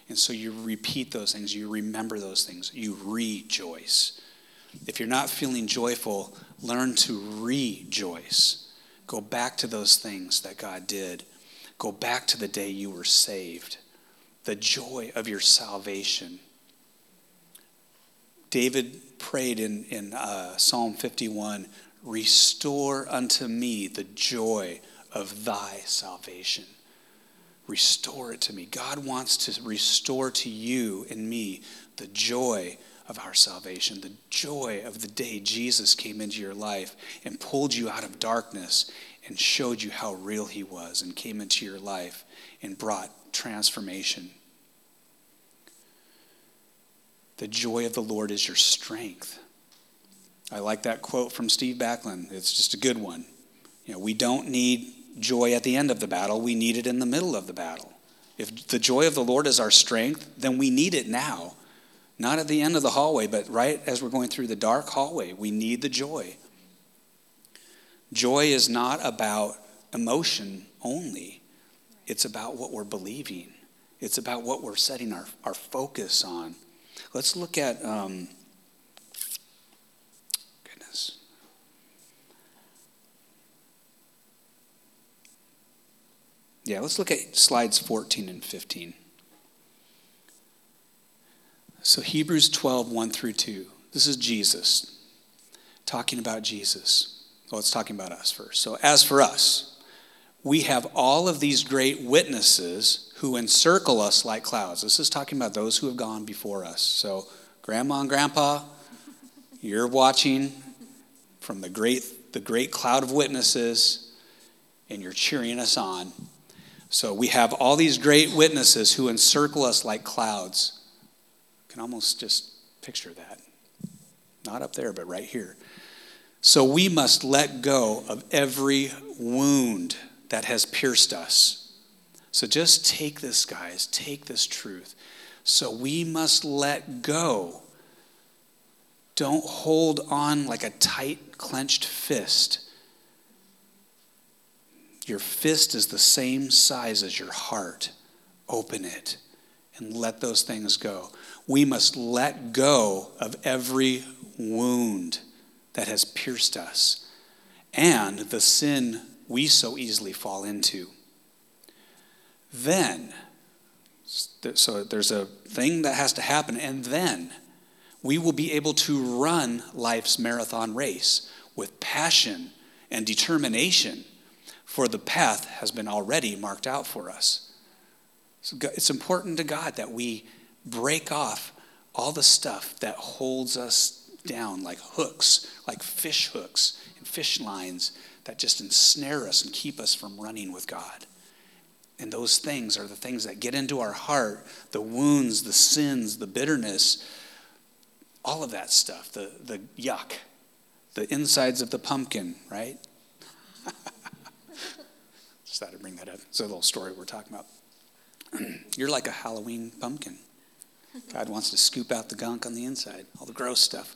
And so you repeat those things, you remember those things, you rejoice. If you're not feeling joyful, learn to rejoice. Go back to those things that God did. Go back to the day you were saved, the joy of your salvation. David prayed in, in uh, Psalm 51 Restore unto me the joy of thy salvation. Restore it to me. God wants to restore to you and me the joy of our salvation, the joy of the day Jesus came into your life and pulled you out of darkness and showed you how real he was and came into your life and brought transformation. The joy of the Lord is your strength. I like that quote from Steve Backlund. It's just a good one. You know, we don't need joy at the end of the battle, we need it in the middle of the battle. If the joy of the Lord is our strength, then we need it now not at the end of the hallway, but right as we're going through the dark hallway. We need the joy. Joy is not about emotion only, it's about what we're believing, it's about what we're setting our, our focus on. Let's look at, um, goodness. Yeah, let's look at slides 14 and 15. So, Hebrews 12, 1 through 2. This is Jesus talking about Jesus. Well, it's talking about us first. So, as for us, we have all of these great witnesses who encircle us like clouds. This is talking about those who have gone before us. So, grandma and grandpa, you're watching from the great, the great cloud of witnesses, and you're cheering us on. So, we have all these great witnesses who encircle us like clouds can almost just picture that. Not up there, but right here. So we must let go of every wound that has pierced us. So just take this, guys, take this truth. So we must let go. Don't hold on like a tight, clenched fist. Your fist is the same size as your heart. Open it and let those things go we must let go of every wound that has pierced us and the sin we so easily fall into. then, so there's a thing that has to happen, and then we will be able to run life's marathon race with passion and determination, for the path has been already marked out for us. So it's important to God that we break off all the stuff that holds us down like hooks, like fish hooks and fish lines that just ensnare us and keep us from running with God. And those things are the things that get into our heart the wounds, the sins, the bitterness, all of that stuff, the, the yuck, the insides of the pumpkin, right? Just thought I'd bring that up. It's a little story we're talking about. You're like a Halloween pumpkin. God wants to scoop out the gunk on the inside, all the gross stuff.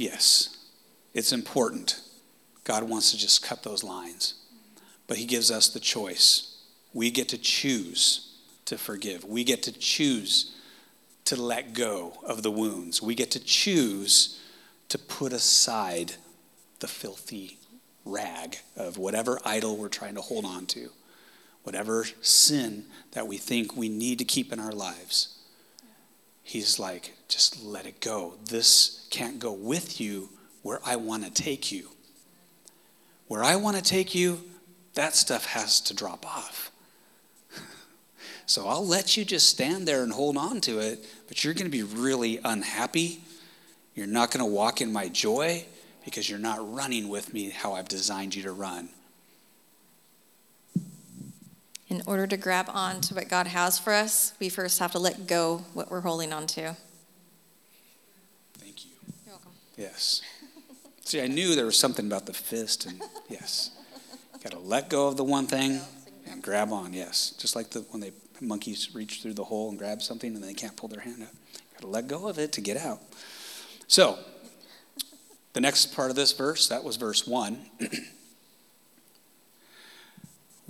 Yes, it's important. God wants to just cut those lines. But He gives us the choice. We get to choose to forgive. We get to choose to let go of the wounds. We get to choose to put aside the filthy rag of whatever idol we're trying to hold on to, whatever sin that we think we need to keep in our lives. He's like, just let it go. This can't go with you where I want to take you. Where I want to take you, that stuff has to drop off. so I'll let you just stand there and hold on to it, but you're going to be really unhappy. You're not going to walk in my joy because you're not running with me how I've designed you to run.
In order to grab on to what God has for us, we first have to let go what we're holding on to.
Thank you.
You're welcome.
Yes. See, I knew there was something about the fist, and yes, got to let go of the one thing and grab on. Yes, just like the when they monkeys reach through the hole and grab something and they can't pull their hand out. Got to let go of it to get out. So, the next part of this verse, that was verse one.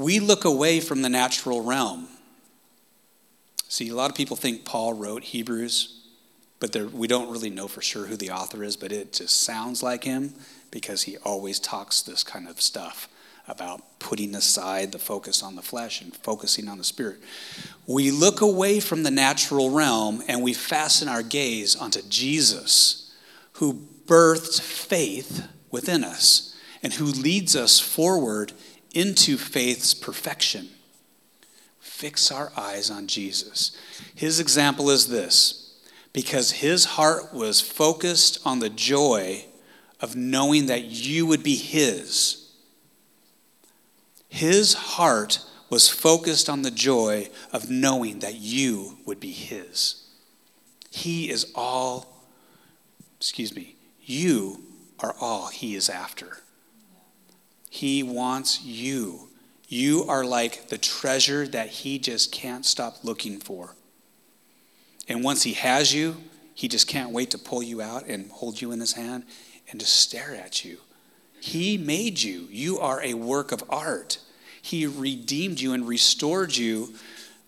we look away from the natural realm. See, a lot of people think Paul wrote Hebrews, but we don't really know for sure who the author is, but it just sounds like him because he always talks this kind of stuff about putting aside the focus on the flesh and focusing on the spirit. We look away from the natural realm and we fasten our gaze onto Jesus, who birthed faith within us and who leads us forward into faith's perfection. Fix our eyes on Jesus. His example is this because his heart was focused on the joy of knowing that you would be his. His heart was focused on the joy of knowing that you would be his. He is all, excuse me, you are all he is after. He wants you. You are like the treasure that he just can't stop looking for. And once he has you, he just can't wait to pull you out and hold you in his hand and just stare at you. He made you. You are a work of art. He redeemed you and restored you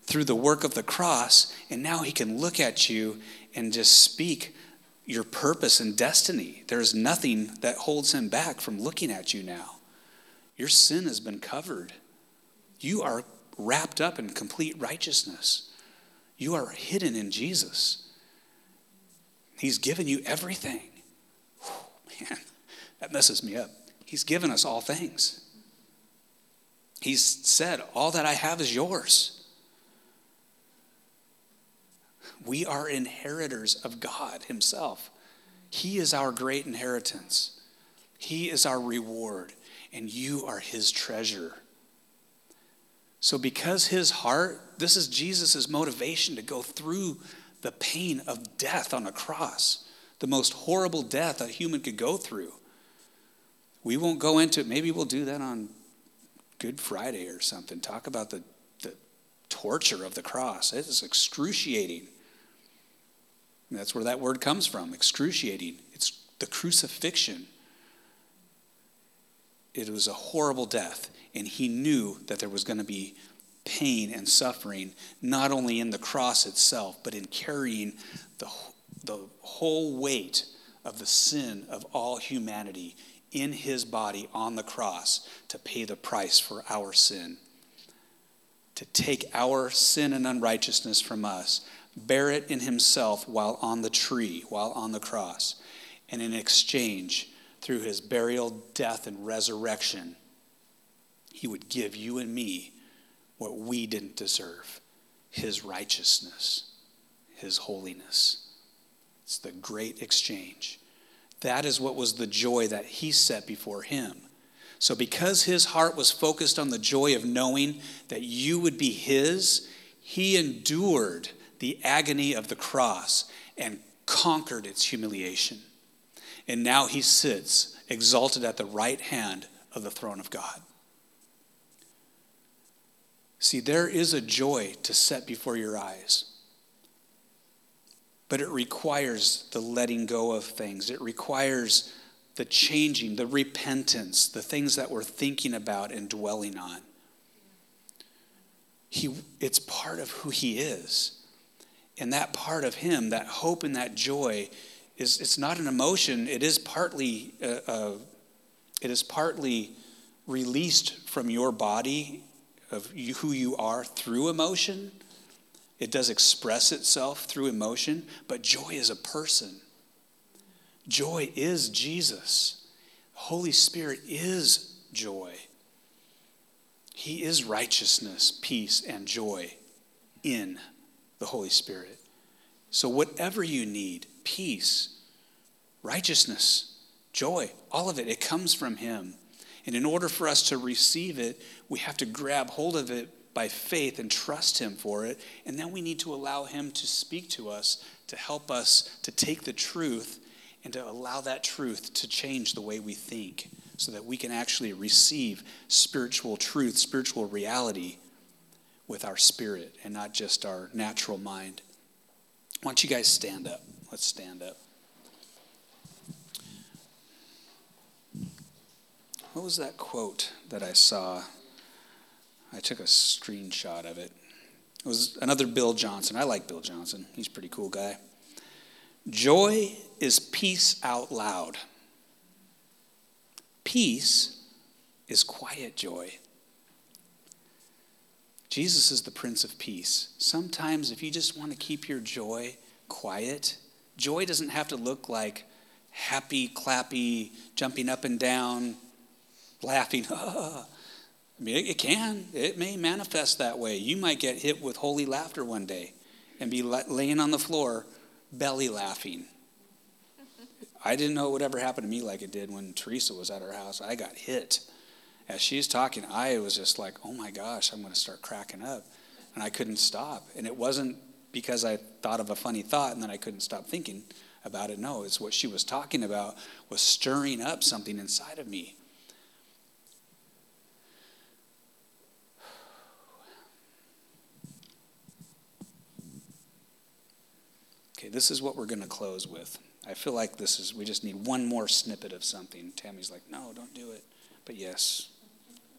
through the work of the cross. And now he can look at you and just speak your purpose and destiny. There's nothing that holds him back from looking at you now. Your sin has been covered. You are wrapped up in complete righteousness. You are hidden in Jesus. He's given you everything. Man, that messes me up. He's given us all things. He's said, All that I have is yours. We are inheritors of God Himself. He is our great inheritance, He is our reward, and you are His treasure. So, because His heart, this is Jesus' motivation to go through the pain of death on a cross, the most horrible death a human could go through. We won't go into it. Maybe we'll do that on Good Friday or something. Talk about the, the torture of the cross. It is excruciating. That's where that word comes from excruciating. It's the crucifixion. It was a horrible death, and he knew that there was going to be pain and suffering, not only in the cross itself, but in carrying the, the whole weight of the sin of all humanity in his body on the cross to pay the price for our sin, to take our sin and unrighteousness from us, bear it in himself while on the tree, while on the cross. And in exchange, through his burial, death, and resurrection, he would give you and me what we didn't deserve his righteousness, his holiness. It's the great exchange. That is what was the joy that he set before him. So, because his heart was focused on the joy of knowing that you would be his, he endured the agony of the cross and conquered its humiliation. And now he sits exalted at the right hand of the throne of God. See, there is a joy to set before your eyes. But it requires the letting go of things. It requires the changing, the repentance, the things that we're thinking about and dwelling on. He, it's part of who he is. And that part of him, that hope and that joy, is it's not an emotion. It is partly uh, uh, it is partly released from your body of you, who you are through emotion. It does express itself through emotion, but joy is a person. Joy is Jesus. Holy Spirit is joy. He is righteousness, peace, and joy in the Holy Spirit. So, whatever you need, peace, righteousness, joy, all of it, it comes from Him. And in order for us to receive it, we have to grab hold of it by faith and trust Him for it. And then we need to allow Him to speak to us, to help us to take the truth and to allow that truth to change the way we think so that we can actually receive spiritual truth, spiritual reality with our spirit and not just our natural mind. Why don't you guys stand up? Let's stand up. What was that quote that I saw? I took a screenshot of it. It was another Bill Johnson. I like Bill Johnson, he's a pretty cool guy. Joy is peace out loud. Peace is quiet joy. Jesus is the Prince of Peace. Sometimes, if you just want to keep your joy quiet, joy doesn't have to look like happy, clappy, jumping up and down, laughing. I mean, it can. It may manifest that way. You might get hit with holy laughter one day and be laying on the floor, belly laughing. I didn't know it would ever happen to me like it did when Teresa was at our house. I got hit. As she's talking, I was just like, oh my gosh, I'm going to start cracking up. And I couldn't stop. And it wasn't because I thought of a funny thought and then I couldn't stop thinking about it. No, it's what she was talking about was stirring up something inside of me. Okay, this is what we're going to close with. I feel like this is, we just need one more snippet of something. Tammy's like, no, don't do it. But yes,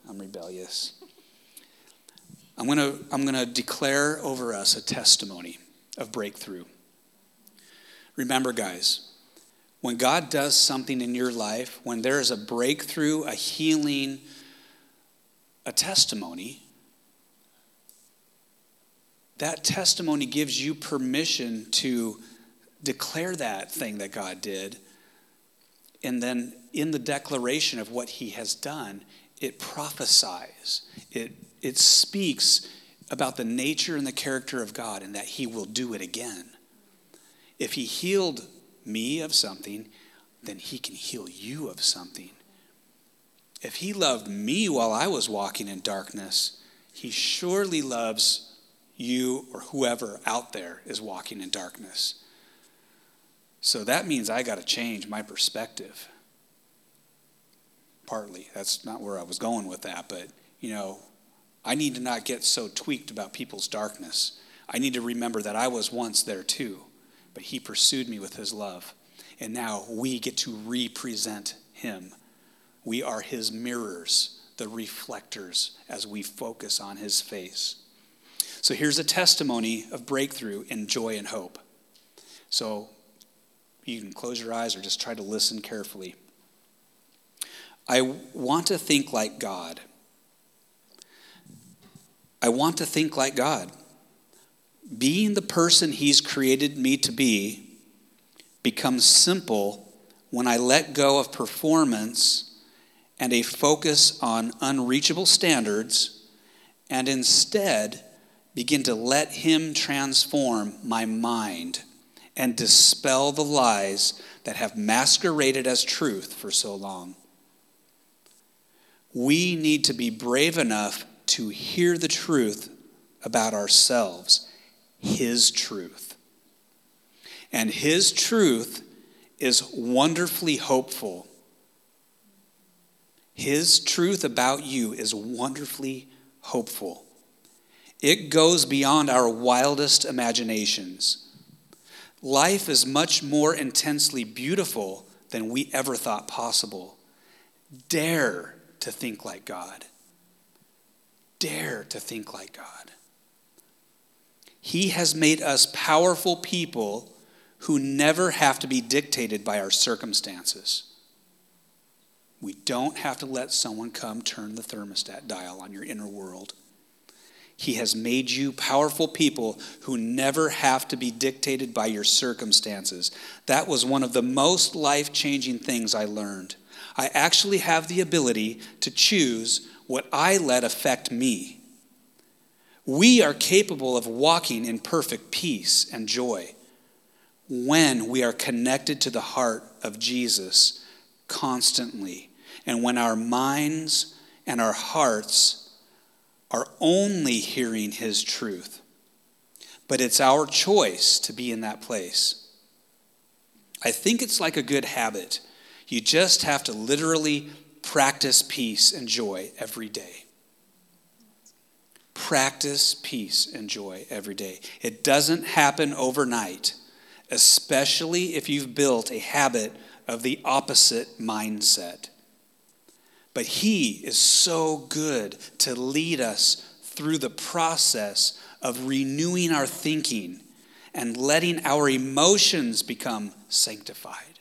I'm rebellious. I'm going to I'm going to declare over us a testimony of breakthrough. Remember, guys, when God does something in your life, when there is a breakthrough, a healing, a testimony, that testimony gives you permission to declare that thing that God did. And then in the declaration of what he has done, it prophesies, it, it speaks about the nature and the character of God and that he will do it again. If he healed me of something, then he can heal you of something. If he loved me while I was walking in darkness, he surely loves you or whoever out there is walking in darkness. So that means I got to change my perspective. Partly. That's not where I was going with that, but you know, I need to not get so tweaked about people's darkness. I need to remember that I was once there too, but he pursued me with his love. And now we get to represent him. We are his mirrors, the reflectors, as we focus on his face. So here's a testimony of breakthrough in joy and hope. So you can close your eyes or just try to listen carefully. I want to think like God. I want to think like God. Being the person He's created me to be becomes simple when I let go of performance and a focus on unreachable standards and instead begin to let Him transform my mind and dispel the lies that have masqueraded as truth for so long. We need to be brave enough to hear the truth about ourselves, His truth. And His truth is wonderfully hopeful. His truth about you is wonderfully hopeful. It goes beyond our wildest imaginations. Life is much more intensely beautiful than we ever thought possible. Dare to think like God. Dare to think like God. He has made us powerful people who never have to be dictated by our circumstances. We don't have to let someone come turn the thermostat dial on your inner world. He has made you powerful people who never have to be dictated by your circumstances. That was one of the most life changing things I learned. I actually have the ability to choose what I let affect me. We are capable of walking in perfect peace and joy when we are connected to the heart of Jesus constantly, and when our minds and our hearts are only hearing His truth. But it's our choice to be in that place. I think it's like a good habit. You just have to literally practice peace and joy every day. Practice peace and joy every day. It doesn't happen overnight especially if you've built a habit of the opposite mindset. But He is so good to lead us through the process of renewing our thinking and letting our emotions become sanctified.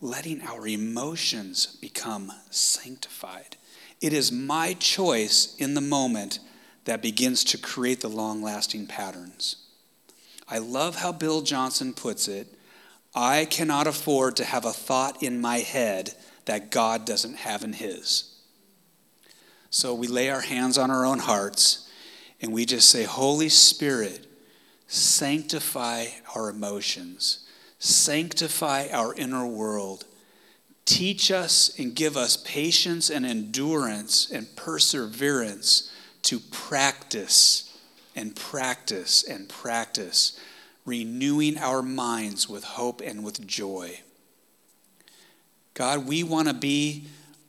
Letting our emotions become sanctified. It is my choice in the moment that begins to create the long lasting patterns. I love how Bill Johnson puts it. I cannot afford to have a thought in my head that God doesn't have in his. So we lay our hands on our own hearts and we just say, Holy Spirit, sanctify our emotions, sanctify our inner world. Teach us and give us patience and endurance and perseverance to practice and practice and practice, renewing our minds with hope and with joy. God, we want to be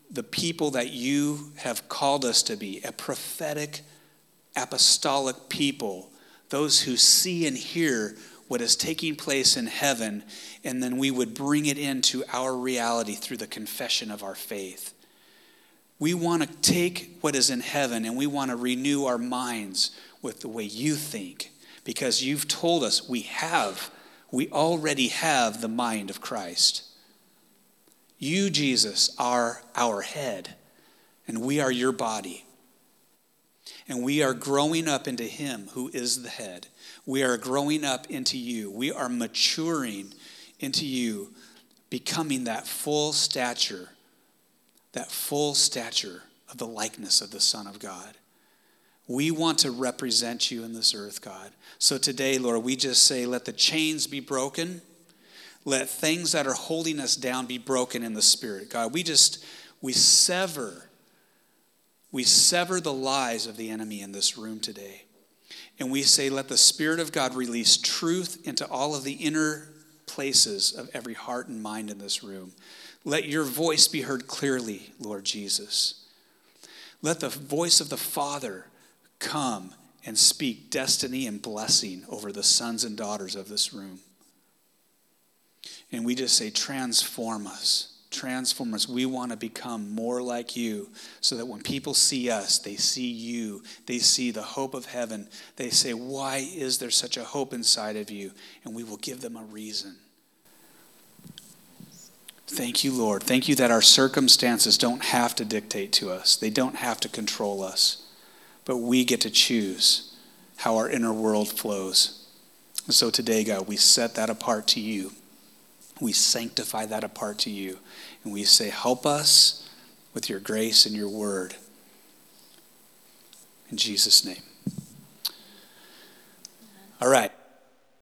the people that you have called us to be a prophetic, apostolic people, those who see and hear what is taking place in heaven, and then we would bring it into our reality through the confession of our faith. We want to take what is in heaven and we want to renew our minds with the way you think because you've told us we have, we already have the mind of Christ. You, Jesus, are our head, and we are your body. And we are growing up into Him who is the head. We are growing up into you. We are maturing into you, becoming that full stature, that full stature of the likeness of the Son of God. We want to represent you in this earth, God. So today, Lord, we just say, let the chains be broken. Let things that are holding us down be broken in the spirit. God, we just, we sever, we sever the lies of the enemy in this room today. And we say, let the Spirit of God release truth into all of the inner places of every heart and mind in this room. Let your voice be heard clearly, Lord Jesus. Let the voice of the Father come and speak destiny and blessing over the sons and daughters of this room. And we just say, transform us. Transform us. We want to become more like you so that when people see us, they see you. They see the hope of heaven. They say, Why is there such a hope inside of you? And we will give them a reason. Thank you, Lord. Thank you that our circumstances don't have to dictate to us, they don't have to control us, but we get to choose how our inner world flows. And so today, God, we set that apart to you. We sanctify that apart to you. And we say, Help us with your grace and your word. In Jesus' name. All right.